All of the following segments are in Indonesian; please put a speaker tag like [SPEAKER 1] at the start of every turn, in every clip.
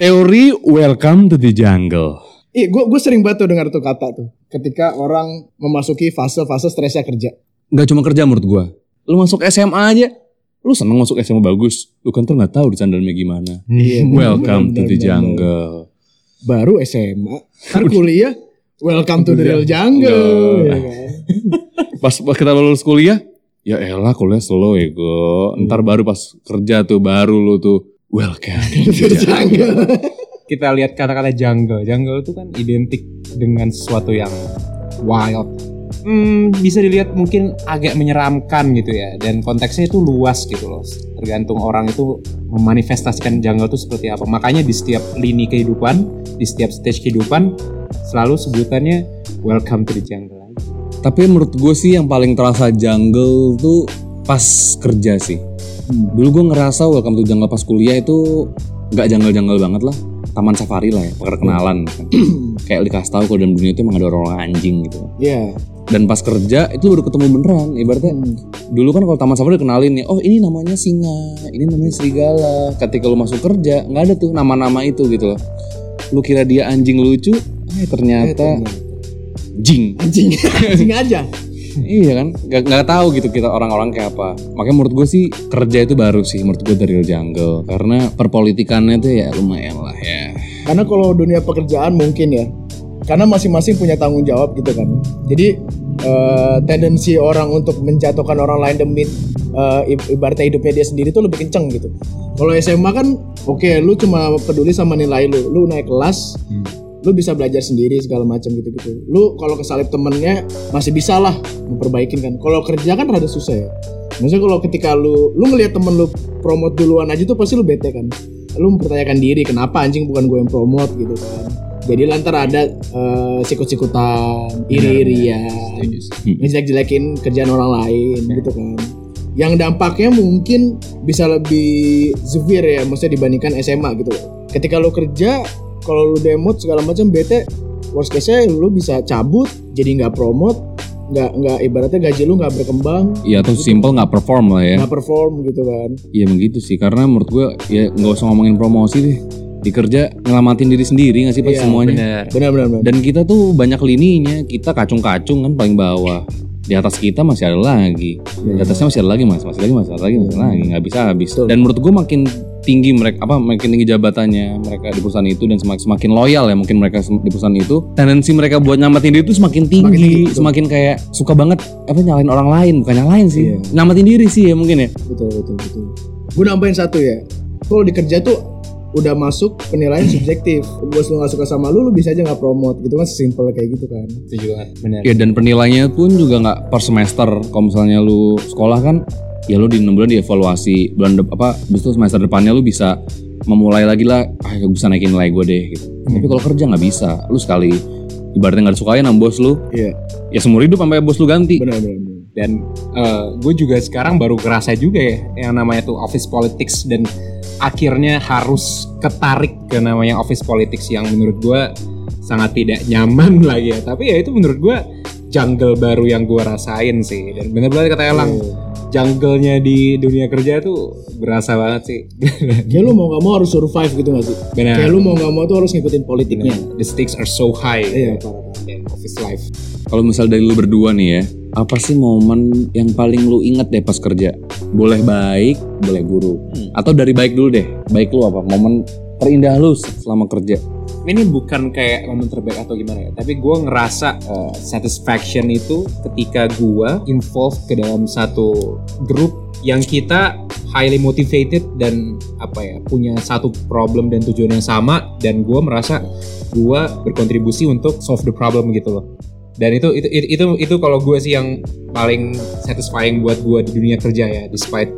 [SPEAKER 1] Teori welcome to the jungle.
[SPEAKER 2] Iya, gue gue sering banget tuh dengar tuh kata tuh. Ketika orang memasuki fase-fase stresnya kerja.
[SPEAKER 1] Nggak cuma kerja menurut gua. Lu masuk SMA aja, lu seneng masuk SMA bagus. Lu kan tuh nggak tahu di sandalnya gimana.
[SPEAKER 2] Iya, bener,
[SPEAKER 1] Welcome to
[SPEAKER 2] bener,
[SPEAKER 1] the
[SPEAKER 2] bener,
[SPEAKER 1] jungle.
[SPEAKER 2] Baru SMA, ntar kuliah, welcome to the real jungle.
[SPEAKER 1] Jungle.
[SPEAKER 2] ya kan?
[SPEAKER 1] Pas, pas kita lulus kuliah, ya elah kuliah slow ya gue. Ntar baru pas kerja tuh baru lu tuh welcome to the jungle.
[SPEAKER 2] jungle.
[SPEAKER 3] kita lihat kata-kata jungle. Jungle itu kan identik dengan sesuatu yang wild. Hmm, bisa dilihat mungkin agak menyeramkan gitu ya. Dan konteksnya itu luas gitu loh. Tergantung orang itu memanifestasikan jungle itu seperti apa. Makanya di setiap lini kehidupan, di setiap stage kehidupan, selalu sebutannya welcome to the jungle.
[SPEAKER 1] Tapi menurut gue sih yang paling terasa jungle tuh pas kerja sih. Dulu gue ngerasa welcome to jungle pas kuliah itu nggak jungle-jungle banget lah. Taman safari lah ya, perkenalan. kan. Kayak dikasih tahu kalau dalam dunia itu emang ada orang anjing gitu.
[SPEAKER 2] Iya.
[SPEAKER 1] Dan pas kerja itu baru ketemu beneran. Ibaratnya
[SPEAKER 2] Hmm.
[SPEAKER 1] dulu kan kalau taman safari dikenalin nih, oh ini namanya singa, ini namanya serigala. Ketika lu masuk kerja nggak ada tuh nama-nama itu gitu loh. Lu kira dia anjing lucu, eh
[SPEAKER 2] Eh,
[SPEAKER 1] ternyata
[SPEAKER 2] ternyata.
[SPEAKER 1] jing.
[SPEAKER 2] Anjing, anjing aja.
[SPEAKER 1] Iya kan, nggak nggak tahu gitu kita orang-orang kayak apa. Makanya menurut gue sih kerja itu baru sih menurut gue dari jungle karena perpolitikannya tuh ya lumayan lah ya.
[SPEAKER 2] Karena kalau dunia pekerjaan mungkin ya, karena masing-masing punya tanggung jawab gitu kan. Jadi eh, tendensi orang untuk menjatuhkan orang lain demi ib- ibaratnya hidupnya dia sendiri tuh lebih kenceng gitu. Kalau SMA kan, oke, lu cuma peduli sama nilai lu, lu naik kelas, lu bisa belajar sendiri segala macam gitu-gitu. Lu kalau kesalip temennya masih bisa lah memperbaikin kan. Kalau kerja kan rada susah ya. Maksudnya kalau ketika lu lu ngelihat temen lu promote duluan aja tuh pasti lu bete kan. Lu mempertanyakan diri kenapa anjing bukan gue yang promote gitu kan. Jadi lantar ada eh, sikut-sikutan, iri-irian, ngejelek-jelekin kerjaan orang lain gitu kan. Yang dampaknya mungkin bisa lebih severe ya, maksudnya dibandingkan SMA gitu. Ketika lu kerja, kalau lu demot segala macam bete, worst case-nya lu bisa cabut, jadi nggak promote, nggak nggak ibaratnya gaji lu nggak berkembang,
[SPEAKER 1] Iya atau simple nggak perform lah ya.
[SPEAKER 2] nggak perform gitu kan.
[SPEAKER 1] Iya emang gitu sih karena menurut gue ya nggak usah ngomongin promosi deh. Di kerja ngelamatin diri sendiri nggak sih pas
[SPEAKER 2] Iya,
[SPEAKER 1] semuanya.
[SPEAKER 3] Bener.
[SPEAKER 2] Benar-benar. benar.
[SPEAKER 1] Dan kita tuh banyak lininya, kita kacung-kacung kan paling bawah. Di atas kita masih ada lagi. Di atasnya masih ada lagi mas, masih lagi, masih ada lagi, masih ada lagi, nggak bisa habis. Dan menurut gue makin tinggi mereka apa makin tinggi jabatannya mereka di perusahaan itu dan semakin semakin loyal ya mungkin mereka di perusahaan itu tendensi mereka buat nyamatin diri itu semakin tinggi
[SPEAKER 2] Semakin tinggi,
[SPEAKER 1] semakin kayak suka banget apa nyalain orang lain bukan nyalain sih.
[SPEAKER 2] Iya.
[SPEAKER 1] nyamatin diri sih ya mungkin ya.
[SPEAKER 2] Betul betul betul. Gue nambahin satu ya. Kalau di kerja tuh udah masuk penilaian subjektif bos lu gak suka sama lu lu bisa aja nggak promote gitu kan sesimpel kayak gitu kan
[SPEAKER 3] Setuju banget. Bener.
[SPEAKER 1] Ya dan penilaiannya pun juga nggak per semester. Kalau misalnya lu sekolah kan, ya lu di enam bulan dievaluasi. Bulan dep apa, habis itu semester depannya lu bisa memulai lagi lah. Ah, gue bisa naikin nilai gue deh. Gitu. Tapi kalau kerja nggak bisa. Lu sekali ibaratnya nggak disukain sama bos lu,
[SPEAKER 2] iya
[SPEAKER 1] ya seumur hidup sampai bos lu ganti.
[SPEAKER 2] benar benar benar.
[SPEAKER 3] dan gue juga sekarang baru kerasa juga ya yang namanya tuh office politics dan akhirnya harus ketarik ke namanya office politics yang menurut gue sangat tidak nyaman lagi ya. Tapi ya itu menurut gue jungle baru yang gue rasain sih. Dan bener-bener kata Elang jungle-nya di dunia kerja tuh berasa banget sih.
[SPEAKER 2] Kayak lu mau nggak mau harus survive gitu gak sih?
[SPEAKER 3] Benar.
[SPEAKER 2] Kayak lu mau nggak mau tuh harus ngikutin politiknya.
[SPEAKER 3] The stakes are so high
[SPEAKER 2] iya parah parah.
[SPEAKER 3] in office life.
[SPEAKER 1] Kalau misal dari lu berdua nih ya, apa sih momen yang paling lu inget deh pas kerja? Boleh baik, boleh buruk. Atau dari baik dulu deh. Baik lu apa? Momen terindah lu selama kerja?
[SPEAKER 3] ini bukan kayak momen terbaik atau gimana ya tapi gue ngerasa uh, satisfaction itu ketika gue involved ke dalam satu grup yang kita highly motivated dan apa ya punya satu problem dan tujuan yang sama dan gue merasa gue berkontribusi untuk solve the problem gitu loh dan itu itu itu itu, itu kalau gue sih yang paling satisfying buat gue di dunia kerja ya despite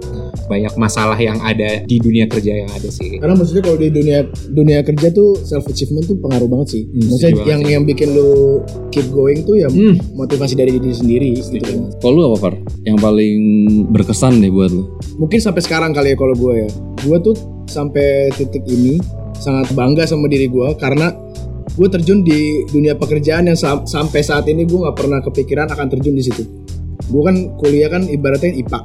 [SPEAKER 3] banyak masalah yang ada di dunia kerja yang ada sih
[SPEAKER 2] karena maksudnya kalau di dunia dunia kerja tuh self achievement tuh pengaruh banget sih
[SPEAKER 3] Hmm,
[SPEAKER 2] maksudnya yang
[SPEAKER 3] sih.
[SPEAKER 2] yang bikin lu keep going tuh ya
[SPEAKER 3] Hmm.
[SPEAKER 2] motivasi dari diri sendiri gitu kan.
[SPEAKER 1] Kalau lu apa Far? Yang paling berkesan deh buat lu?
[SPEAKER 2] mungkin sampai sekarang kali ya kalau gue ya gue tuh sampai titik ini sangat bangga sama diri gue karena gue terjun di dunia pekerjaan yang sam- sampai saat ini gue nggak pernah kepikiran akan terjun di situ. Gue kan kuliah kan ibaratnya IPA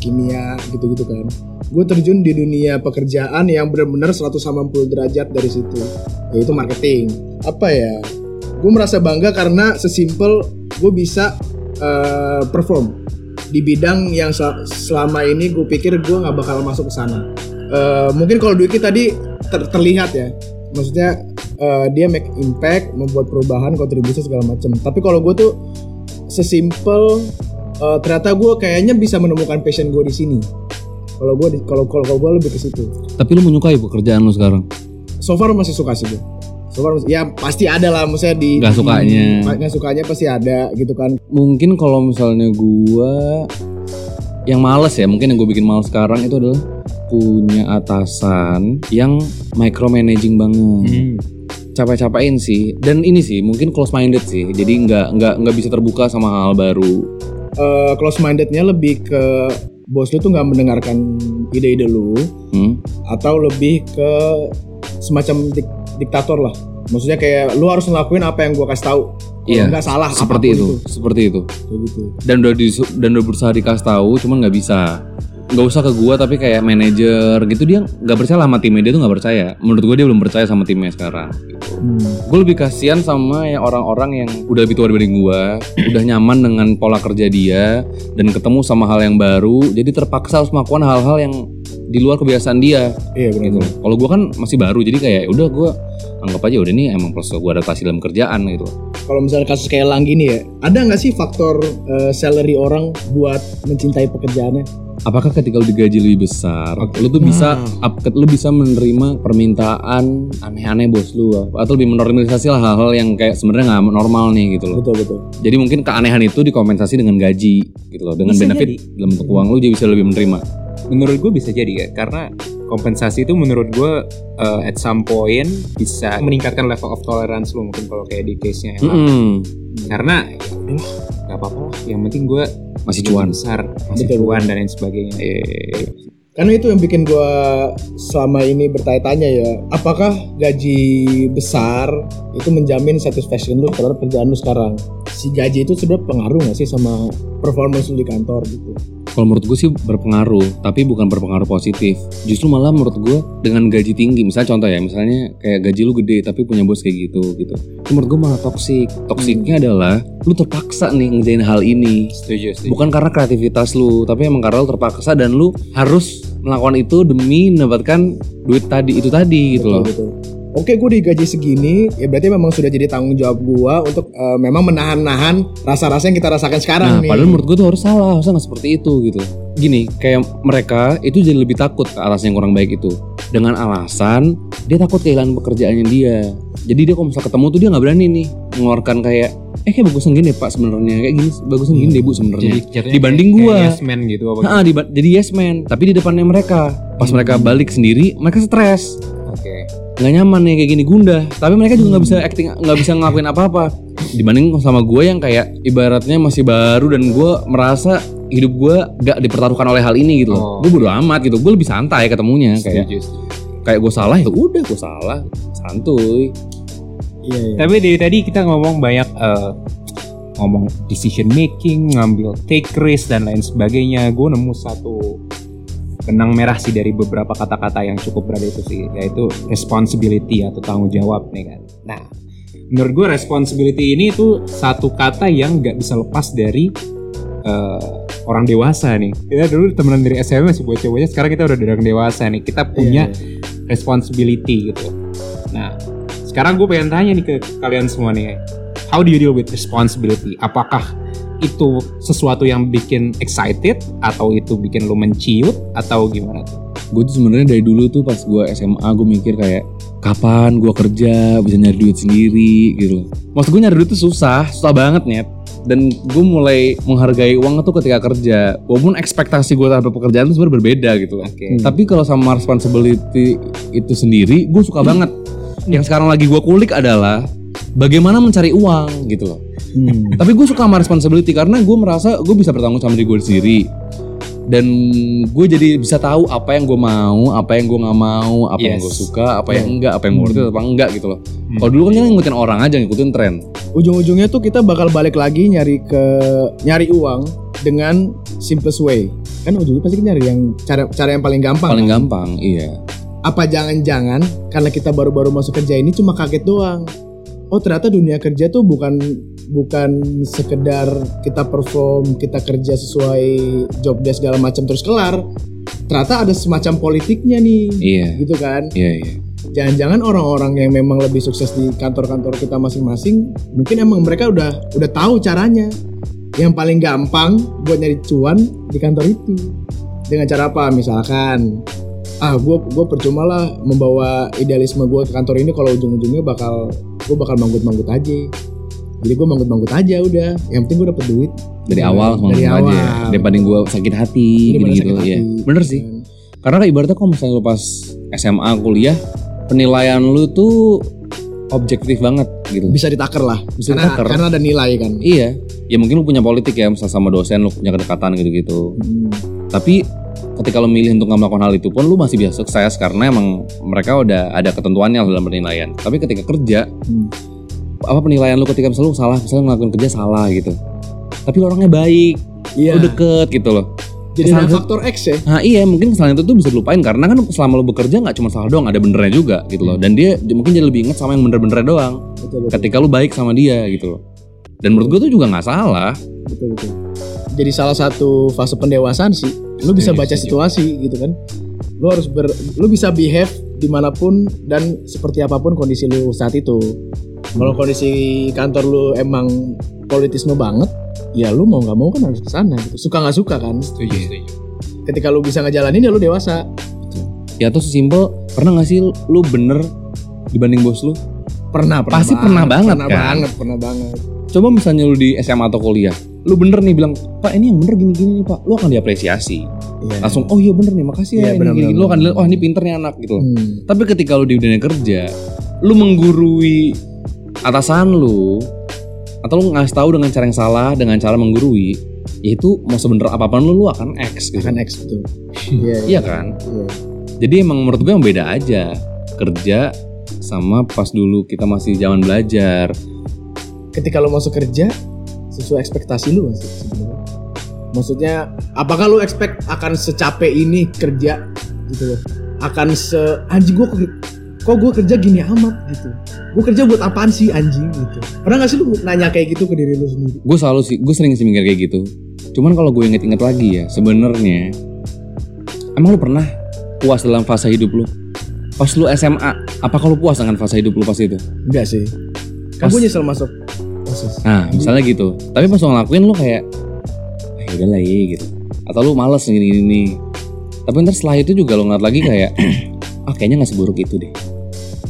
[SPEAKER 2] kimia gitu-gitu kan. Gue terjun di dunia pekerjaan yang benar-benar 180 derajat dari situ yaitu marketing. Apa ya? Gue merasa bangga karena sesimpel gue bisa uh, perform di bidang yang sel- selama ini gue pikir gue nggak bakal masuk ke sana. Uh, mungkin kalau Dwiki tadi ter- terlihat ya. Maksudnya uh, dia make impact membuat perubahan kontribusi segala macam tapi kalau gue tuh sesimpel uh, ternyata gue kayaknya bisa menemukan passion gue di sini kalau gue di- kalau kalau gue lebih ke situ
[SPEAKER 1] Tapi lu menyukai pekerjaan lu sekarang?
[SPEAKER 2] so far masih suka sih gue so far masih- ya pasti ada lah maksudnya di
[SPEAKER 1] Nggak sukanya.
[SPEAKER 2] di- nggak sukanya pasti ada gitu kan
[SPEAKER 1] Mungkin kalau misalnya gua yang males ya, mungkin yang gue bikin males sekarang itu adalah punya atasan yang micromanaging banget.
[SPEAKER 3] Hmm.
[SPEAKER 1] Capek-capekin sih. Dan ini sih mungkin close minded sih. Jadi nggak nggak nggak bisa terbuka sama hal baru.
[SPEAKER 2] Eh, close mindednya lebih ke bos lu tuh nggak mendengarkan ide-ide lu
[SPEAKER 1] Hmm?
[SPEAKER 2] atau lebih ke semacam dik- diktator lah maksudnya kayak lu harus ngelakuin apa yang gua kasih tahu kalau
[SPEAKER 1] Iya,
[SPEAKER 2] nggak salah
[SPEAKER 1] Seperti
[SPEAKER 2] apa pun
[SPEAKER 1] itu, seperti itu.
[SPEAKER 2] kayak gitu
[SPEAKER 1] Dan udah disu- dan udah berusaha dikasih tahu, cuman nggak bisa. Nggak usah ke gua tapi kayak manajer gitu dia nggak percaya sama timnya dia tuh nggak percaya. Menurut gua dia belum percaya sama timnya sekarang. Gitu. gue lebih kasihan sama ya orang-orang yang udah lebih tua dibanding gue udah nyaman dengan pola kerja dia dan ketemu sama hal yang baru jadi terpaksa harus melakukan hal-hal yang di luar kebiasaan dia
[SPEAKER 2] iya benar
[SPEAKER 1] gitu kalau gue kan masih baru jadi kayak udah gue anggap aja udah nih emang proses gue adaptasi dalam kerjaan gitu
[SPEAKER 2] kalau misalnya kasus kayak Lang gini ya ada nggak sih faktor eh, salary orang buat mencintai pekerjaannya
[SPEAKER 1] apakah ketika lu digaji lebih besar lu tuh bisa up, lu bisa menerima permintaan aneh-aneh bos lu atau lebih menormalisasi lah hal-hal yang kayak sebenarnya nggak normal nih gitu loh.
[SPEAKER 2] Betul betul.
[SPEAKER 1] Jadi mungkin keanehan itu dikompensasi dengan gaji gitu loh, dengan
[SPEAKER 3] Bisa
[SPEAKER 1] benefit
[SPEAKER 3] jadi.
[SPEAKER 1] dalam bentuk uang lu jadi bisa lebih menerima.
[SPEAKER 3] menurut gue bisa jadi ya karena kompensasi itu menurut gue uh, at some point bisa meningkatkan level of tolerance lu mungkin kalau kayak di case nya
[SPEAKER 1] Mm-mm.
[SPEAKER 3] karena ya udahlah nggak apa-apa lah yang penting gue
[SPEAKER 1] Masih cuan.
[SPEAKER 3] besar masih
[SPEAKER 2] Betul.
[SPEAKER 3] cuan dan lain sebagainya Eh,
[SPEAKER 2] karena itu yang bikin gua selama ini bertanya-tanya ya apakah gaji besar itu menjamin satisfaction lu terhadap kerjaan lu sekarang si gaji itu sebenarnya pengaruh nggak sih sama performance lu di kantor gitu
[SPEAKER 1] Kalau menurut gue sih berpengaruh, tapi bukan berpengaruh positif. Justru malah menurut gue dengan gaji tinggi, misalnya contoh ya, misalnya kayak gaji lu gede tapi punya bos kayak gitu gitu. Itu menurut gue malah toksik. Toksiknya adalah lu terpaksa nih ngerjain hal ini.
[SPEAKER 3] setuju setuju
[SPEAKER 1] Bukan karena kreativitas lu, tapi emang karena lu terpaksa dan lu harus melakukan itu demi mendapatkan duit tadi itu tadi gitu loh.
[SPEAKER 2] betul. Oke, gue digaji segini, ya berarti memang sudah jadi tanggung jawab gua untuk eh, memang menahan-nahan rasa-rasa yang kita rasakan sekarang
[SPEAKER 1] Nah,
[SPEAKER 2] nih.
[SPEAKER 1] padahal menurut gue tuh harus salah, harusnya nggak seperti itu gitu. Gini, kayak mereka itu jadi lebih takut ke atas yang kurang baik itu. Dengan alasan dia takut kehilangan pekerjaannya dia. Jadi dia kalau misal ketemu tuh dia nggak berani nih mengeluarkan kayak eh kayak bagusan gini deh pak sebenarnya kayak gini bagusan gini deh bu sebenarnya. Dibanding
[SPEAKER 3] kayak-
[SPEAKER 1] gua.
[SPEAKER 3] kayak yes man gitu apa
[SPEAKER 1] Nah, diba- jadi yes man, tapi di depannya mereka. Pas mereka balik sendiri, mereka stres.
[SPEAKER 3] oke
[SPEAKER 1] nggak nyaman nih kayak gini gundah tapi mereka juga nggak bisa acting nggak bisa ngelakuin apa-apa. Dibanding sama gue yang kayak ibaratnya masih baru dan gue merasa hidup gue gak dipertaruhkan oleh hal ini gitu loh.
[SPEAKER 3] Oh.
[SPEAKER 1] gue bodo amat gitu. Gue lebih santai ketemunya kayak kayak gue salah ya udah gue salah. Santuy.
[SPEAKER 2] Iya, iya.
[SPEAKER 3] Tapi dari tadi kita ngomong banyak eh, ngomong decision making, ngambil take risk dan lain sebagainya. Gue nemu satu benang merah sih dari beberapa kata-kata yang cukup berada itu sih, yaitu responsibility atau tanggung jawab nih kan. Nah, menurut gue responsibility ini tuh satu kata yang nggak bisa lepas dari eh, orang dewasa nih. Kita dulu temenan dari SMA masih bocah-bocah, sekarang kita udah orang dewasa nih. Kita punya
[SPEAKER 2] Iya,
[SPEAKER 3] responsibility gitu. Nah, sekarang gue pengen tanya nih ke kalian semua nih, how do you deal with responsibility? Apakah itu sesuatu yang bikin excited atau itu bikin lo menciut atau gimana tuh?
[SPEAKER 1] gue tuh sebenarnya dari dulu tuh pas gue SMA gue mikir kayak kapan gue kerja bisa nyari duit sendiri gitu loh. Maksud gue nyari duit tuh susah susah banget net dan gue mulai menghargai uang tuh ketika kerja. Walaupun ekspektasi gue terhadap pekerjaan itu sebenarnya berbeda gitu loh.
[SPEAKER 3] Oke.
[SPEAKER 1] tapi kalau sama responsibility itu sendiri gue suka banget. Yang sekarang lagi gue kulik adalah bagaimana mencari uang gitu loh
[SPEAKER 2] Hmm.
[SPEAKER 1] tapi gue suka sama responsibility karena gue merasa gue bisa bertanggung sama diri gue sendiri dan gue jadi bisa tahu apa yang gue mau apa yang gue nggak mau apa yang
[SPEAKER 3] Yes.
[SPEAKER 1] gue suka apa yang enggak apa yang gue worth it, apa enggak gitu loh
[SPEAKER 3] Hmm.
[SPEAKER 1] kalau dulu kan kita ngikutin orang aja ngikutin tren
[SPEAKER 2] Ujung-ujungnya tuh kita bakal balik lagi nyari ke nyari uang dengan simplest way. kan ujungnya pasti nyari yang cara cara yang paling gampang.
[SPEAKER 1] Paling
[SPEAKER 2] kan?
[SPEAKER 1] gampang, iya.
[SPEAKER 2] Apa jangan-jangan karena kita baru-baru masuk kerja ini cuma kaget doang. Oh ternyata dunia kerja tuh bukan bukan sekedar kita perform, kita kerja sesuai job desk segala macam terus kelar. Ternyata ada semacam politiknya nih,
[SPEAKER 1] Iya.
[SPEAKER 2] gitu kan.
[SPEAKER 1] Iya, iya.
[SPEAKER 2] Jangan-jangan orang-orang yang memang lebih sukses di kantor-kantor kita masing-masing, mungkin emang mereka udah udah tahu caranya. Yang paling gampang buat nyari cuan di kantor itu. Dengan cara apa? Misalkan, ah gue gue percuma lah membawa idealisme gue ke kantor ini kalau ujung-ujungnya bakal gue bakal manggut-manggut aja. Jadi gue manggut-manggut aja udah. Yang penting gue dapet duit.
[SPEAKER 1] Dari awal
[SPEAKER 2] dari awal.
[SPEAKER 1] aja ya. Daripada gue sakit hati
[SPEAKER 2] Daripada sakit
[SPEAKER 1] ya.
[SPEAKER 2] hati.
[SPEAKER 1] Bener sih. Karena kayak ibaratnya kalau misalnya lu pas SMA kuliah, penilaian lu tuh objektif banget gitu.
[SPEAKER 2] Bisa ditaker lah.
[SPEAKER 1] Bisa
[SPEAKER 2] karena,
[SPEAKER 1] ditaker.
[SPEAKER 2] karena ada nilai kan.
[SPEAKER 1] Iya, ya mungkin lu punya politik ya, misal sama dosen lu punya kedekatan gitu-gitu.
[SPEAKER 2] Hmm.
[SPEAKER 1] Tapi ketika lu milih untuk nggak melakukan hal itu pun lu masih bisa sukses karena emang mereka udah ada ketentuannya dalam penilaian. Tapi ketika kerja,
[SPEAKER 2] Hmm.
[SPEAKER 1] Apa penilaian lu ketika misalnya lu salah, misalnya ngelakuin kerja salah gitu. Tapi lu orangnya baik,
[SPEAKER 2] Iya.
[SPEAKER 1] lu deket gitu loh.
[SPEAKER 2] Jadi ada faktor X ya.
[SPEAKER 1] Nah iya mungkin kesalahan itu tuh bisa dilupain karena kan selama lu bekerja nggak cuma salah doang, ada benernya juga gitu loh. Dan dia mungkin jadi lebih inget sama yang bener-bener doang.
[SPEAKER 2] Betul betul.
[SPEAKER 1] Ketika lu baik sama dia gitu loh. Dan menurut gue tuh juga nggak salah.
[SPEAKER 2] betul betul jadi salah satu fase pendewasaan sih lu bisa
[SPEAKER 1] Setuju,
[SPEAKER 2] baca
[SPEAKER 1] setuju.
[SPEAKER 2] situasi gitu kan lu harus ber lu bisa behave di mana pun dan seperti apa pun kondisi lu saat itu. Kalau kondisi kantor lu emang politisme banget ya lu mau nggak mau kan harus ke sana gitu. Suka nggak suka kan?
[SPEAKER 3] Setuju, setuju.
[SPEAKER 2] ketika lu bisa ngejalanin ya lu dewasa.
[SPEAKER 1] Ya tuh sesimpel pernah gak sih lu bener dibanding bos lu?
[SPEAKER 2] pernah pernah
[SPEAKER 1] Pasti pernah banget,
[SPEAKER 2] pernah
[SPEAKER 1] kan?
[SPEAKER 2] banget pernah banget.
[SPEAKER 1] Coba misalnya lu di SMA atau kuliah, lu bener nih bilang, Pak ini yang bener gini-gini nih Pak, lu akan diapresiasi.
[SPEAKER 2] Iya.
[SPEAKER 1] Langsung, oh iya bener nih, makasih ya,
[SPEAKER 2] Iya,
[SPEAKER 1] ini
[SPEAKER 2] bener,
[SPEAKER 1] gini,
[SPEAKER 2] bener,
[SPEAKER 1] Lu akan dilihat, oh ini pinter nih anak gitu.
[SPEAKER 2] Hmm.
[SPEAKER 1] Tapi ketika lu di dunia kerja, lu menggurui atasan lu, atau lu ngasih tahu dengan cara yang salah, dengan cara menggurui, itu mau sebener apa pun lu, lu akan X gitu.
[SPEAKER 2] akan X betul iya
[SPEAKER 1] Iya kan?
[SPEAKER 2] iya.
[SPEAKER 1] Jadi emang menurut gue yang beda aja kerja sama pas dulu kita masih zaman belajar.
[SPEAKER 2] ketika lo masuk kerja sesuai ekspektasi lu nggak sih sebenarnya? Maksudnya apakah lu expect akan secapek ini kerja gitu loh? Akan se anjing gua kok gue kerja gini amat? gitu. Gue kerja buat apaan sih anjing? gitu. Pernah gak sih lu nanya kayak gitu ke diri lu sendiri?
[SPEAKER 1] Gue selalu sih, gue sering sih mikir kayak gitu. Cuman kalau gue inget-inget lagi ya, sebenarnya emang lu pernah puas dalam fase hidup lu? Pas lu SMA, apakah lu puas dengan fase hidup lu pas itu?
[SPEAKER 2] enggak sih. Gue nyesel masuk osis
[SPEAKER 1] Nah, misalnya gitu. Tapi pas lu ngelakuin lu kayak, ah udah lah ya gitu. Atau lu males gini-gini. Tapi ntar setelah itu juga lu ngeliat lagi kayak, ah kayaknya nggak seburuk itu deh.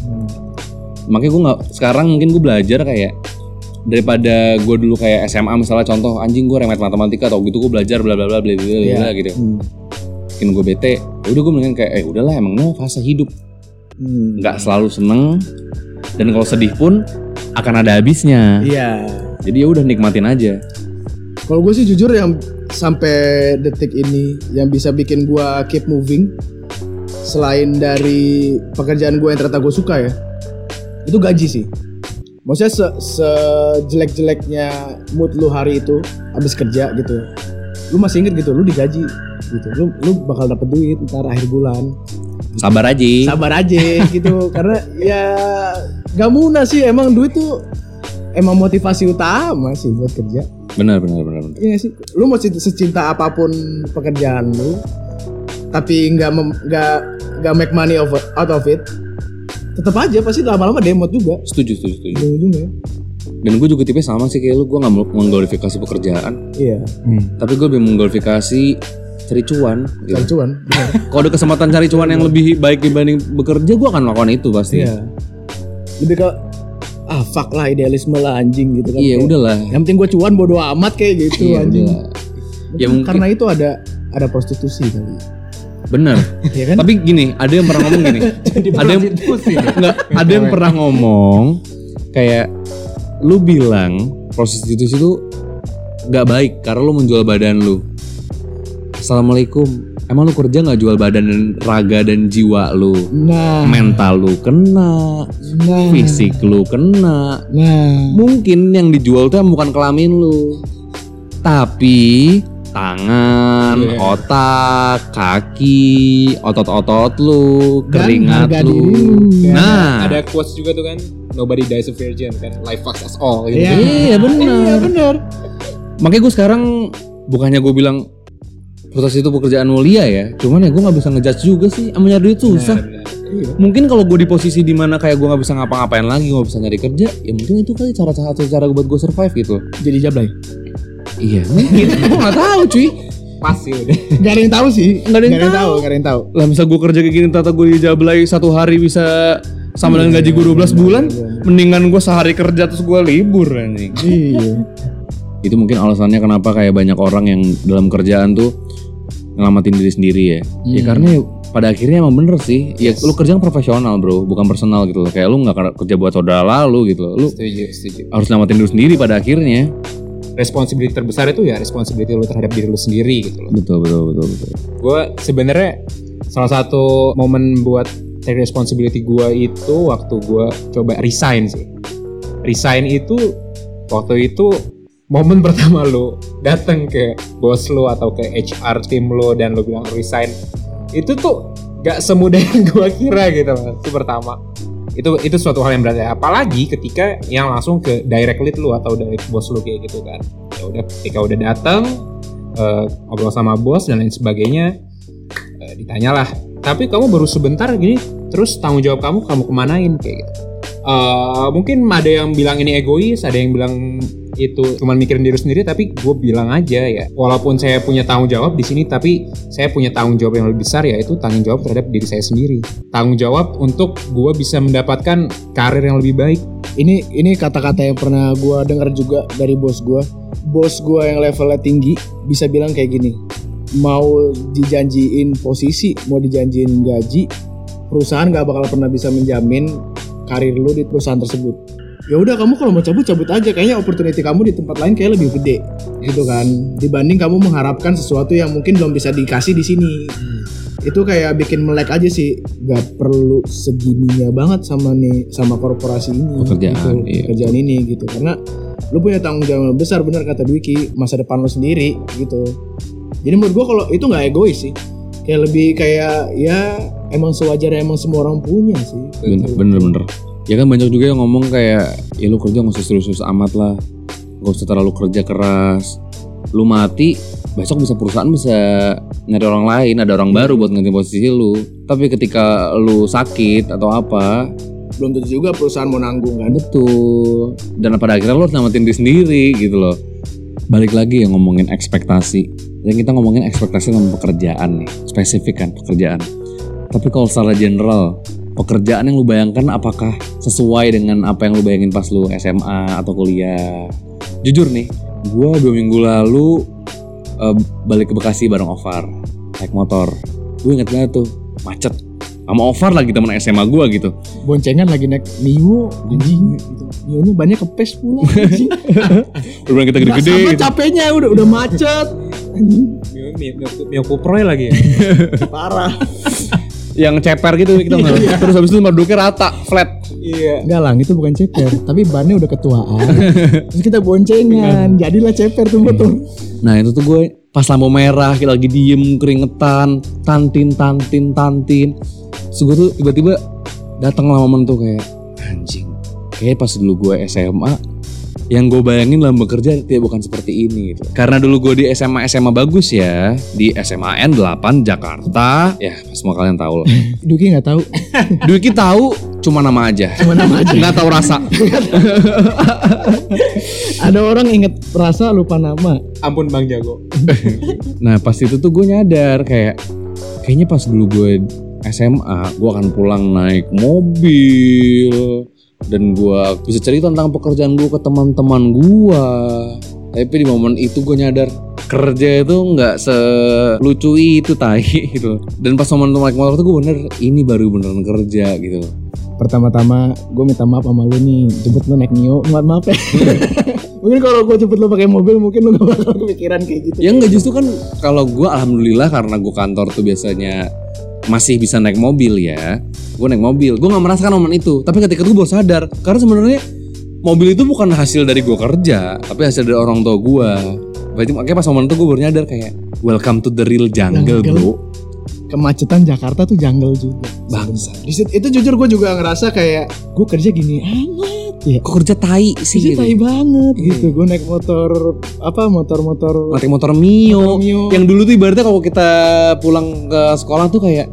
[SPEAKER 2] Hmm.
[SPEAKER 1] makanya gue nggak sekarang mungkin gue belajar kayak daripada gue dulu kayak SMA misalnya contoh anjing gue remet matematika atau gitu gue belajar bla bla bla bla bla bla bla gitu
[SPEAKER 2] Hmm.
[SPEAKER 1] bikin gue bete ya udah gue mendingan kayak eh udahlah emang ini fase hidup
[SPEAKER 2] Hmm.
[SPEAKER 1] nggak selalu seneng dan kalau sedih pun akan ada habisnya
[SPEAKER 2] iya
[SPEAKER 1] jadi ya udah nikmatin aja
[SPEAKER 2] Kalau gue sih jujur yang sampai detik ini yang bisa bikin gue keep moving selain dari pekerjaan gue yang ternyata gue suka ya itu gaji sih. Maksudnya se sejelek-jeleknya mood lu hari itu habis kerja gitu, lu masih inget gitu, lu digaji gitu, lu lu bakal dapet duit ntar akhir bulan.
[SPEAKER 1] sabar aja
[SPEAKER 2] Sabar aja gitu karena ya gak muna sih emang duit tuh emang motivasi utama sih buat kerja.
[SPEAKER 1] benar benar benar benar.
[SPEAKER 2] Iya sih, lu mau cinta- secinta apa pun pekerjaan lu, tapi nggak mem- nggak nggak make money of, out of it, tetap aja pasti lama-lama demot juga
[SPEAKER 1] setuju setuju setuju
[SPEAKER 2] ujung-ujungnya.
[SPEAKER 1] dan gue juga tipe sama sih kayak lu gue nggak mau mengglorifikasi pekerjaan
[SPEAKER 2] Iya,
[SPEAKER 1] tapi gue lebih mengglorifikasi cari cuan gitu.
[SPEAKER 2] cari cuan. benar.
[SPEAKER 1] Kalau ada kesempatan cari cuan yang lebih baik dibanding bekerja, gue akan melakukan itu pasti.
[SPEAKER 2] Iya. Lebih ke ah fuck lah idealisme lah anjing gitu kan.
[SPEAKER 1] Iya,
[SPEAKER 2] Kayak,
[SPEAKER 1] udahlah.
[SPEAKER 2] Yang penting gue cuan bodo amat kayak gitu
[SPEAKER 1] Iya,
[SPEAKER 2] anjing.
[SPEAKER 1] udah. Ya,
[SPEAKER 2] Mungkin karena itu ada ada prostitusi kali.
[SPEAKER 1] Bener.
[SPEAKER 2] Iya kan?
[SPEAKER 1] Tapi gini, ada yang pernah ngomong gini. ada yang nggak, ada yang pernah ngomong kayak lu bilang prostitusi itu nggak baik karena lu menjual badan lu. Assalamualaikum. Emang lu kerja nggak jual badan dan raga dan jiwa lu?
[SPEAKER 2] Nah,
[SPEAKER 1] Mental lu kena,
[SPEAKER 2] nah,
[SPEAKER 1] fisik lu kena,
[SPEAKER 2] Nah,
[SPEAKER 1] mungkin yang dijual tuh bukan kelamin lu tapi tangan,
[SPEAKER 3] Iya.
[SPEAKER 1] otak, kaki, otot-otot lu,
[SPEAKER 2] Dan
[SPEAKER 1] keringat lu.
[SPEAKER 2] diri.
[SPEAKER 1] Nah,
[SPEAKER 3] Ada quotes juga tuh kan, nobody dies a virgin kan, life fucks us all. Gitu.
[SPEAKER 2] Iya,
[SPEAKER 1] Iya, benar.
[SPEAKER 2] Iya benar.
[SPEAKER 1] makanya gue sekarang bukannya gue bilang proses itu pekerjaan mulia ya, cuman ya gue nggak bisa ngejudge juga sih, sama nyari duit susah.
[SPEAKER 3] Benar, benar.
[SPEAKER 1] Mungkin kalau gue di posisi di mana kayak gue nggak bisa ngapa-ngapain lagi, nggak bisa nyari kerja, ya mungkin itu kali cara satu cara buat gue survive gitu.
[SPEAKER 2] Jadi jablay.
[SPEAKER 1] Iya, mungkin. gue nggak tahu cuy.
[SPEAKER 3] Pas sih udah.
[SPEAKER 2] Gak ada yang tahu sih.
[SPEAKER 1] Nggak ada yang
[SPEAKER 2] Nggak
[SPEAKER 1] tahu.
[SPEAKER 2] Gak ada yang tahu.
[SPEAKER 1] Lah bisa gue kerja kayak gini, tata gue dijablay satu hari bisa sama dengan gaji gue 12 bulan, mendingan gue sehari kerja terus gue libur anjing.
[SPEAKER 2] Iya.
[SPEAKER 1] Itu mungkin alasannya kenapa kayak banyak orang yang dalam kerjaan tuh ngelamatin diri sendiri ya. Ya karena ya pada akhirnya emang bener sih. Ya lu kerja yang profesional bro, bukan personal gitu loh. Kayak lu nggak kerja buat saudara lu gitu loh. Lu
[SPEAKER 3] Setuju, setuju.
[SPEAKER 1] harus ngelamatin diri sendiri pada akhirnya.
[SPEAKER 3] Responsibility terbesar itu ya responsibility lu terhadap diri lu sendiri gitu loh.
[SPEAKER 1] Betul betul betul betul.
[SPEAKER 3] Gue sebenarnya salah satu momen buat take responsibility gue itu waktu gue coba resign sih. Resign itu waktu itu momen pertama lu datang ke bos lu atau ke HR tim lu dan lu bilang resign itu tuh gak semudah yang gue kira gitu. Itu pertama. Itu itu suatu hal yang berat ya. Apalagi ketika yang langsung ke direct lead lu atau direct bos lu kayak gitu kan. Ya udah ketika udah datang eh, ngobrol sama bos dan lain sebagainya eh, ditanyalah tapi kamu baru sebentar gini terus tanggung jawab kamu kamu kemanain kayak gitu Eh, mungkin ada yang bilang ini egois ada yang bilang itu cuman mikirin diri sendiri tapi gue bilang aja ya walaupun saya punya tanggung jawab di sini tapi saya punya tanggung jawab yang lebih besar yaitu tanggung jawab terhadap diri saya sendiri tanggung jawab untuk gue bisa mendapatkan karir yang lebih baik
[SPEAKER 2] Ini ini kata-kata yang pernah gua dengar juga dari bos gua. Bos gua yang levelnya tinggi bisa bilang kayak gini. Mau dijanjiin posisi, mau dijanjiin gaji, perusahaan nggak bakal pernah bisa menjamin karir lu di perusahaan tersebut. Ya udah kamu kalau mau cabut cabut aja. Kayaknya opportunity kamu di tempat lain kayak lebih gede, gitu kan. Dibanding kamu mengharapkan sesuatu yang mungkin belum bisa dikasih di sini. Itu kayak bikin melek aja sih. Gak perlu segininya banget sama nih sama korporasi ini.
[SPEAKER 1] Pekerjaan,
[SPEAKER 2] gitu,
[SPEAKER 1] iya.
[SPEAKER 2] pekerjaan ini gitu. Karena lu punya tanggung jawab besar benar kata Dwiki masa depan lu sendiri gitu. Jadi menurut gua kalau itu nggak egois sih. Kayak lebih kayak ya emang sewajarnya emang semua orang punya sih.
[SPEAKER 1] Bener bener bener. Ya kan banyak juga yang ngomong kayak ya lu kerja nggak usah serius-serius amat lah. Gak usah terlalu kerja keras. Lu mati besok bisa perusahaan bisa nyari orang lain, ada orang baru buat ganti posisi lu. Tapi ketika lu sakit atau apa,
[SPEAKER 2] Belum tentu juga perusahaan mau nanggung kan.
[SPEAKER 1] betul. Dan pada akhirnya lu harus namatin diri sendiri gitu loh. Balik lagi yang ngomongin ekspektasi. Dan kita ngomongin ekspektasi tentang pekerjaan nih, spesifik kan pekerjaan. Tapi kalau secara general, pekerjaan yang lu bayangkan apakah sesuai dengan apa yang lu bayangin pas lu SMA atau kuliah? Jujur nih, gua dua minggu lalu eh, balik ke Bekasi bareng Ovar, naik motor. Gue inget banget tuh, macet. Sama Ovar lagi temen SMA gua gitu.
[SPEAKER 2] Boncengan lagi naik Mio anjing gitu. Mio-nya banyak kepes pula anjing.
[SPEAKER 1] Udah bilang kita gede-gede
[SPEAKER 2] Sama
[SPEAKER 1] gitu.
[SPEAKER 2] capeknya udah udah macet. Anjing
[SPEAKER 3] Mio, Mio, Mio, Mio lagi ya
[SPEAKER 2] parah.
[SPEAKER 1] Yang ceper gitu kita nggak. Terus habis itu merduknya rata, flat.
[SPEAKER 3] iya
[SPEAKER 2] Enggak lang, itu bukan ceper, tapi bannya udah ketuaan. Terus kita boncengan, jadilah ceper tuh motor.
[SPEAKER 1] Nah itu tuh gue pas lampu merah kita lagi diem keringetan tantin tantin tantin Terus gue tuh tiba-tiba datang lah momen tuh kayak anjing kayak pas dulu gue SMA yang gue bayangin dalam bekerja tidak bukan seperti ini gitu. Karena dulu gue di SMA SMA bagus ya di SMAN 8 Jakarta ya semua kalian tahu lah.
[SPEAKER 2] Duki nggak tahu,
[SPEAKER 1] Dwiki tahu cuma nama aja.
[SPEAKER 2] cuma nama aja.
[SPEAKER 1] Nggak tahu rasa.
[SPEAKER 2] Ada orang inget rasa lupa nama.
[SPEAKER 3] ampun bang jago
[SPEAKER 1] Nah pas itu tuh gue nyadar kayak kayaknya pas dulu gue SMA gue akan pulang naik mobil dan gue bisa cerita tentang pekerjaan gue ke teman-teman gue. Tapi di momen itu gue nyadar kerja itu nggak selucu itu tai gitu. Dan pas momen naik motor tuh gue bener ini baru beneran kerja gitu.
[SPEAKER 2] Pertama-tama gue minta maaf sama lu nih, jemput lu naik Mio, mohon maaf ya. mungkin kalau gue jemput lu pakai mobil mungkin lu gak bakal kepikiran kayak gitu.
[SPEAKER 1] Ya enggak justru kan kalau gue alhamdulillah karena gue kantor tuh biasanya masih bisa naik mobil ya. Gue naik mobil, gue nggak merasakan momen itu. Tapi ketika itu gue baru sadar karena sebenarnya mobil itu bukan hasil dari gue kerja, tapi hasil dari orang tua gue. Berarti makanya pas momen itu gue baru nyadar kayak welcome to the real jungle,
[SPEAKER 2] Jungle.
[SPEAKER 1] bro.
[SPEAKER 2] Kemacetan Jakarta tuh jungle juga.
[SPEAKER 1] Bangsa.
[SPEAKER 2] Itu jujur gue juga ngerasa kayak gue kerja gini ya.
[SPEAKER 1] Kok kerja tai sih
[SPEAKER 2] Sih
[SPEAKER 1] gitu.
[SPEAKER 2] tai banget
[SPEAKER 1] Iya.
[SPEAKER 2] gitu. Gue naik motor apa motor-motor
[SPEAKER 1] Mati motor Mio.
[SPEAKER 2] Motor Mio.
[SPEAKER 1] Yang dulu tuh ibaratnya kalau kita pulang ke sekolah tuh kayak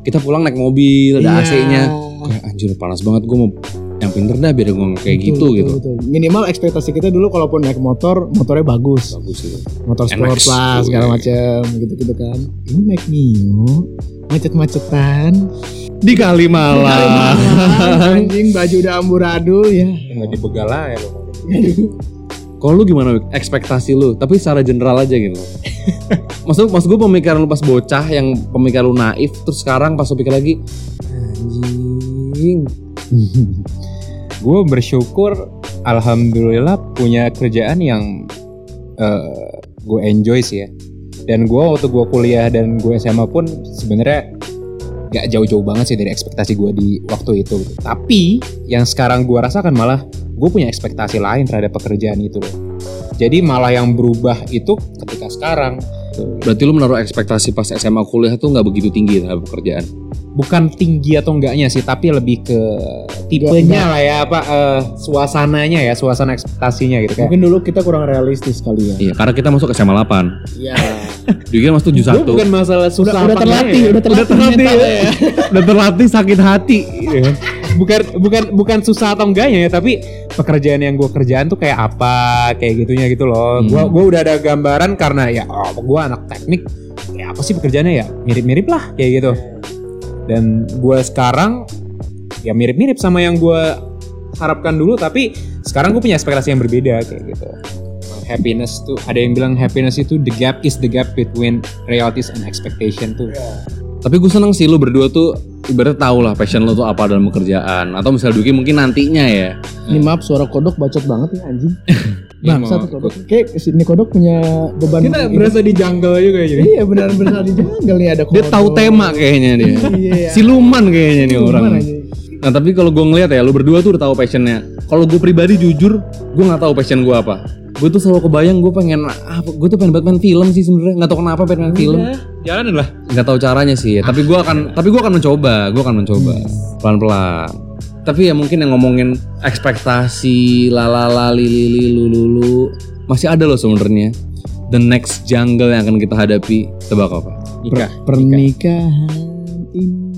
[SPEAKER 1] kita pulang naik mobil, ada
[SPEAKER 2] Iya.
[SPEAKER 1] AC-nya. Kayak anjir panas banget gue mau yang pinter dah biar gue kayak
[SPEAKER 2] Betul,
[SPEAKER 1] gitu
[SPEAKER 2] betul,
[SPEAKER 1] gitu.
[SPEAKER 2] betul. Minimal ekspektasi kita dulu kalaupun naik motor, motornya bagus.
[SPEAKER 1] Bagus gitu.
[SPEAKER 2] Motor sport lah segala macam gitu-gitu kan. Ini naik Mio, macet-macetan.
[SPEAKER 1] Di Kalimalang.
[SPEAKER 2] anjing baju udah amburadul ya.
[SPEAKER 3] Nggak dibegal lah ya lo.
[SPEAKER 1] Kalau lu gimana ekspektasi lu? Tapi secara general aja gitu. maksud maksud gue pemikiran lu pas bocah yang pemikiran lu naif terus sekarang pas lu pikir lagi anjing.
[SPEAKER 3] gue bersyukur alhamdulillah punya kerjaan yang gue enjoy sih ya dan gue waktu gue kuliah dan gue SMA pun sebenarnya gak jauh-jauh banget sih dari ekspektasi gue di waktu itu gitu. tapi yang sekarang gue rasakan malah gue punya ekspektasi lain terhadap pekerjaan itu loh jadi malah yang berubah itu ketika sekarang
[SPEAKER 1] Berarti lu menaruh ekspektasi pas SMA kuliah tuh nggak begitu tinggi terhadap pekerjaan.
[SPEAKER 3] bukan tinggi atau enggaknya sih tapi lebih ke tipenya lah ya apa eh, suasananya ya suasana ekspektasinya gitu kayak
[SPEAKER 2] Mungkin dulu kita kurang realistis kali ya.
[SPEAKER 1] Iya, karena kita masuk SMA 8.
[SPEAKER 2] Iya.
[SPEAKER 1] Dikira masuk 71.
[SPEAKER 3] Gue bukan masalah susah
[SPEAKER 2] Udah, udah terlatih,
[SPEAKER 3] ya.
[SPEAKER 2] udah terlatih, mentalnya ya.
[SPEAKER 1] Udah terlatih sakit hati.
[SPEAKER 3] bukan bukan bukan susah atau enggaknya ya tapi pekerjaan yang gue kerjaan tuh kayak apa kayak gitunya gitu loh
[SPEAKER 1] Hmm.
[SPEAKER 3] gue gua udah ada gambaran karena ya oh gue anak teknik ya apa sih pekerjaannya ya mirip-mirip lah kayak gitu dan gue sekarang ya mirip-mirip sama yang gue harapkan dulu tapi sekarang gue punya ekspektasi yang berbeda kayak gitu happiness tuh ada yang bilang happiness itu the gap is the gap between realities and expectation tuh
[SPEAKER 1] Tapi gue seneng sih lu berdua tuh ibaratnya tau lah passion lu tuh apa dalam pekerjaan. Atau misalnya Duki mungkin nantinya ya.
[SPEAKER 2] Ini maaf suara kodok bacot banget ya anjing.
[SPEAKER 3] Iya,
[SPEAKER 2] Bangsa
[SPEAKER 3] mau
[SPEAKER 2] tuh kodok. Kayak ini kodok punya beban.
[SPEAKER 3] kita berasa di jungle juga jadi
[SPEAKER 2] Iya benar-benar di jungle nih ada kodok.
[SPEAKER 1] Dia tahu tema kayaknya dia.
[SPEAKER 2] Iya.
[SPEAKER 1] Siluman kayaknya nih orang.
[SPEAKER 2] Anjing?
[SPEAKER 1] Nah tapi kalau gue ngeliat ya, lu berdua tuh udah tahu passionnya. Kalau gue pribadi jujur, gue nggak tahu passion gue apa. Gue tuh selalu kebayang gue pengen apa? Gue tuh pengen banget main film sih sebenarnya. Nggak tahu kenapa pengen main film.
[SPEAKER 3] jalanin lah
[SPEAKER 1] Nggak tahu caranya sih. Ya. Tapi gue akan, tapi gue akan mencoba. Gue akan mencoba pelan pelan. Tapi ya mungkin yang ngomongin ekspektasi, lalala, lili, lulu, lulu, masih ada loh sebenarnya. The next jungle yang akan kita hadapi, tebak apa?
[SPEAKER 3] nikah
[SPEAKER 2] Pernikahan ini.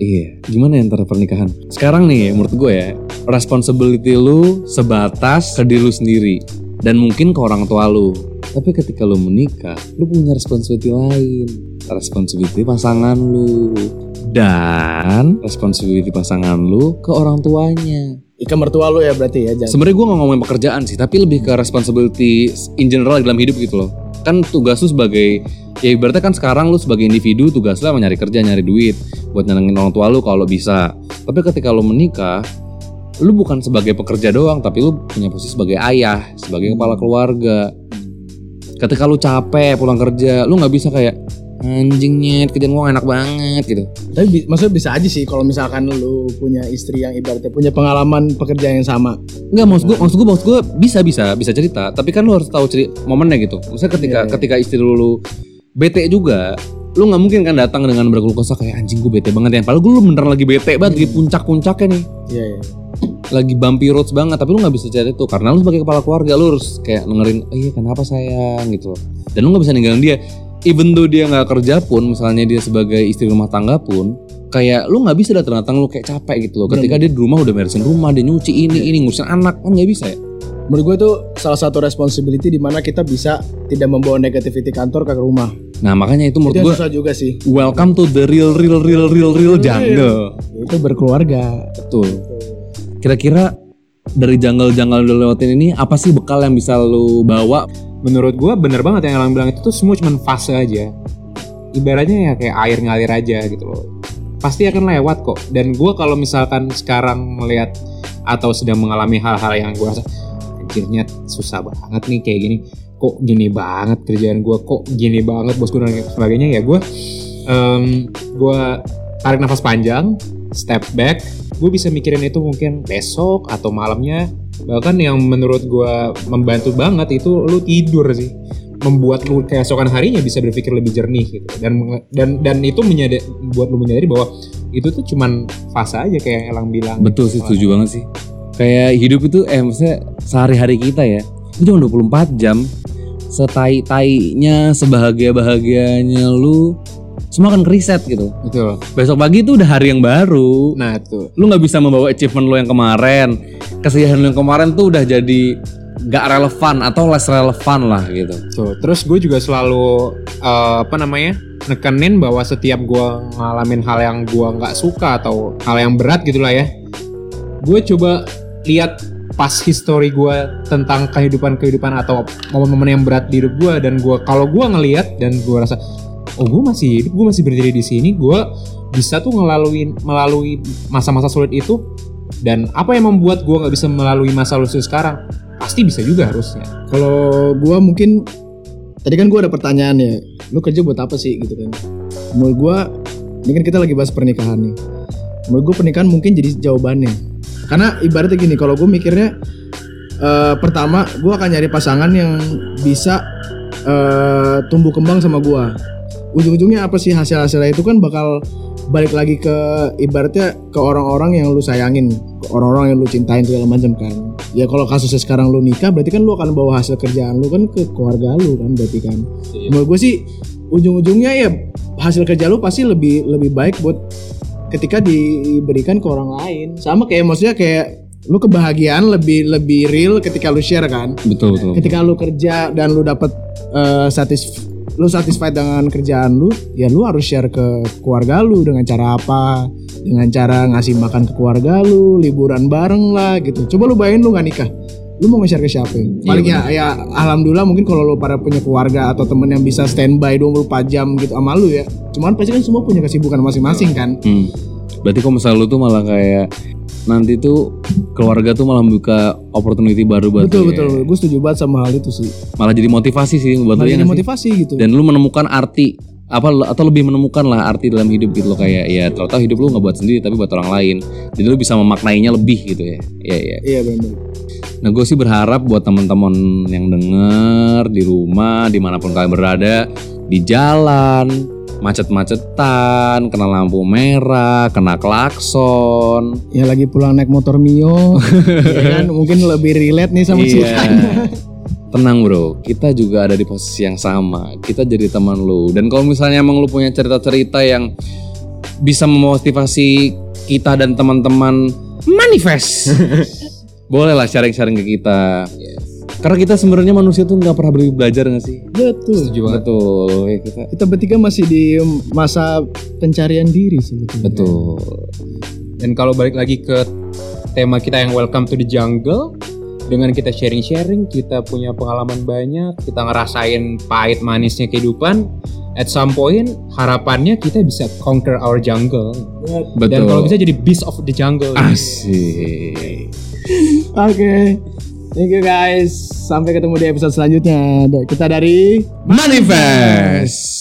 [SPEAKER 1] Iya, gimana ya antara pernikahan? Sekarang nih, menurut gue ya, responsibility lu sebatas ke diri lu sendiri dan mungkin ke orang tua lu. Tapi ketika lu menikah, lu punya responsibility lain. Responsibility pasangan lu dan responsibility pasangan lu ke orang tuanya.
[SPEAKER 2] Ika mertua lu ya berarti ya. Jangan.
[SPEAKER 1] Sebenarnya gue nggak ngomongin pekerjaan sih, tapi lebih ke responsibility in general dalam hidup gitu loh. Kan tugas lu sebagai ya ibaratnya kan sekarang lu sebagai individu tugas lu nyari kerja, nyari duit buat nyenengin orang tua lu kalau bisa. Tapi ketika lu menikah, lu bukan sebagai pekerja doang, tapi lu punya posisi sebagai ayah, sebagai kepala keluarga. Ketika lu capek pulang kerja, lu nggak bisa kayak anjing nyet kerjaan gua nggak enak banget gitu.
[SPEAKER 2] Tapi bi- maksudnya bisa aja sih kalau misalkan lu punya istri yang ibaratnya punya pengalaman pekerjaan yang sama.
[SPEAKER 1] Enggak maksud gue, maksud gue, maksud gue bisa bisa bisa cerita. Tapi kan lu harus tahu ceri momennya gitu. Maksudnya ketika
[SPEAKER 2] Iya, iya.
[SPEAKER 1] ketika istri lu, lu bete juga, lu nggak mungkin kan datang dengan berkeluh kesah kayak anjing gue bete banget ya. Padahal gue lu beneran lagi bete banget, lagi puncak-puncaknya nih,
[SPEAKER 2] Iya iya.
[SPEAKER 1] lagi bumpy roads banget. Tapi lu nggak bisa cerita itu karena lu sebagai kepala keluarga lu harus kayak dengerin, oh, iya kenapa sayang gitu. loh. Dan lu nggak bisa ninggalin dia. Even though dia nggak kerja pun, misalnya dia sebagai istri rumah tangga pun, kayak lu nggak bisa datang-datang lu kayak capek gitu loh. Ketika dia di rumah udah beresin rumah, dia nyuci ini ini ngurusin anak kan nggak bisa ya.
[SPEAKER 2] Menurut gue itu salah satu responsibility di mana kita bisa tidak membawa negativity kantor ke rumah.
[SPEAKER 1] Nah makanya itu menurut gue
[SPEAKER 2] susah juga sih.
[SPEAKER 1] welcome to the real real real real real jungle.
[SPEAKER 2] Itu berkeluarga.
[SPEAKER 1] Betul. Kira-kira dari jungle-jungle udah lewatin ini apa sih bekal yang bisa lu bawa?
[SPEAKER 3] menurut gua bener banget yang Elang bilang itu tuh semua cuma fase aja ibaratnya ya kayak air ngalir aja gitu loh pasti akan lewat kok dan gua kalau misalkan sekarang melihat atau sedang mengalami hal-hal yang gua rasa anjirnya susah banget nih kayak gini kok gini banget kerjaan gua kok gini banget bosku dan sebagainya ya gua em, gua tarik nafas panjang step back gue bisa mikirin itu mungkin besok atau malamnya bahkan yang menurut gua membantu banget itu lu tidur sih membuat lu keesokan harinya bisa berpikir lebih jernih gitu dan dan dan itu menyadari buat lu menyadari bahwa itu tuh cuman fase aja kayak Elang bilang
[SPEAKER 1] Betul sih, setuju banget sih. Kayak hidup itu eh maksudnya sehari-hari kita ya. Itu cuma 24 jam. Setai-tainya, sebahagia-bahagianya lu semua akan reset gitu.
[SPEAKER 3] betul
[SPEAKER 1] Besok pagi itu udah hari yang baru.
[SPEAKER 3] nah tuh
[SPEAKER 1] Lu nggak bisa membawa achievement lu yang kemarin. Kesedihan lu yang kemarin tuh udah jadi gak relevan atau less relevan lah gitu.
[SPEAKER 3] Tuh, terus gue juga selalu eh, apa namanya nekenin bahwa setiap gue ngalamin hal yang gue nggak suka atau hal yang berat gitulah ya, gue coba lihat pas history gue tentang kehidupan kehidupan atau momen-momen yang berat di hidup gue dan gue kalau gue ngelihat dan gue rasa oh gue masih hidup gue masih berdiri di sini gue bisa tuh melalui melalui masa-masa sulit itu dan apa yang membuat gue nggak bisa melalui masa sulit sekarang pasti bisa juga harusnya
[SPEAKER 2] Kalau gua mungkin tadi kan gua ada pertanyaan ya, lu kerja buat apa sih gitu kan? Menurut gua ini kan kita lagi bahas pernikahan nih. Menurut gua pernikahan mungkin jadi jawabannya. Karena ibaratnya gini, kalau gue mikirnya eh, pertama gua akan nyari pasangan yang bisa eh, tumbuh kembang sama gua. Ujung-ujungnya apa sih hasil-hasilnya itu kan bakal balik lagi ke ibaratnya ke orang-orang yang lu sayangin, ke orang-orang yang lu cintain segala macam kan. Ya kalau kasusnya sekarang lu nikah berarti kan lu akan bawa hasil kerjaan lu kan ke keluarga lu kan berarti kan. Menurut gue sih ujung-ujungnya ya hasil kerja lu pasti lebih lebih baik buat ketika diberikan ke orang lain. Sama kayak maksudnya kayak lu kebahagiaan lebih lebih real ketika lu share kan.
[SPEAKER 1] Betul betul.
[SPEAKER 2] Ketika lu kerja dan lu dapat eh, satis lu satisfied dengan kerjaan lu, ya lu harus share ke keluarga lu dengan cara apa? Dengan cara ngasih makan ke keluarga lu, liburan bareng lah gitu. Coba lu bayangin lu gak nikah. Lu mau nge-share ke siapa? Paling ya, ya alhamdulillah mungkin kalau lu pada punya keluarga atau temen yang bisa standby 24 jam gitu sama lu ya. Cuman pasti kan semua punya kesibukan masing-masing kan.
[SPEAKER 1] Hmm. Berarti kalau misalnya lu tuh malah kayak nanti tuh keluarga tuh malah membuka opportunity baru buat
[SPEAKER 2] Betul
[SPEAKER 1] lu ya.
[SPEAKER 2] betul. Gue setuju banget sama hal itu sih.
[SPEAKER 1] Malah jadi motivasi sih buat lu
[SPEAKER 2] Malah
[SPEAKER 1] ya
[SPEAKER 2] jadi
[SPEAKER 1] nggak sih?
[SPEAKER 2] motivasi gitu.
[SPEAKER 1] Dan lu menemukan arti apa atau lebih menemukan lah arti dalam hidup gitu loh kayak ya ternyata hidup lu nggak buat sendiri tapi buat orang lain. Jadi lu bisa memaknainya lebih gitu ya. Iya iya.
[SPEAKER 2] Iya benar.
[SPEAKER 1] Nah gue sih berharap buat teman-teman yang denger di rumah di mana pun kalian berada di jalan macet-macetan kena lampu merah kena klakson
[SPEAKER 2] Ya lagi pulang naik motor Mio, ya kan mungkin lebih relate nih sama
[SPEAKER 1] Iya.
[SPEAKER 2] ceritanya.
[SPEAKER 1] Tenang bro, kita juga ada di posisi yang sama. Kita jadi teman lu. Dan kalau misalnya emang lu punya cerita-cerita yang bisa memotivasi kita dan teman-teman manifest, boleh lah sharing-sharing ke kita. Karena kita sebenarnya manusia tuh nggak pernah berhenti belajar nggak sih?
[SPEAKER 2] Betul.
[SPEAKER 3] setuju banget
[SPEAKER 1] Betul, ya kita.
[SPEAKER 2] Kita bertiga masih di masa pencarian diri sebetulnya.
[SPEAKER 1] Betul.
[SPEAKER 3] Dan kalau balik lagi ke tema kita yang welcome to the jungle, dengan kita sharing-sharing, kita punya pengalaman banyak, kita ngerasain pahit manisnya kehidupan. At some point, harapannya kita bisa conquer our jungle.
[SPEAKER 1] Betul.
[SPEAKER 3] Dan kalau bisa jadi beast of the jungle.
[SPEAKER 1] Asik.
[SPEAKER 2] Oke. Thank you guys. Sampai ketemu di episode selanjutnya. Kita dari
[SPEAKER 1] Manifest.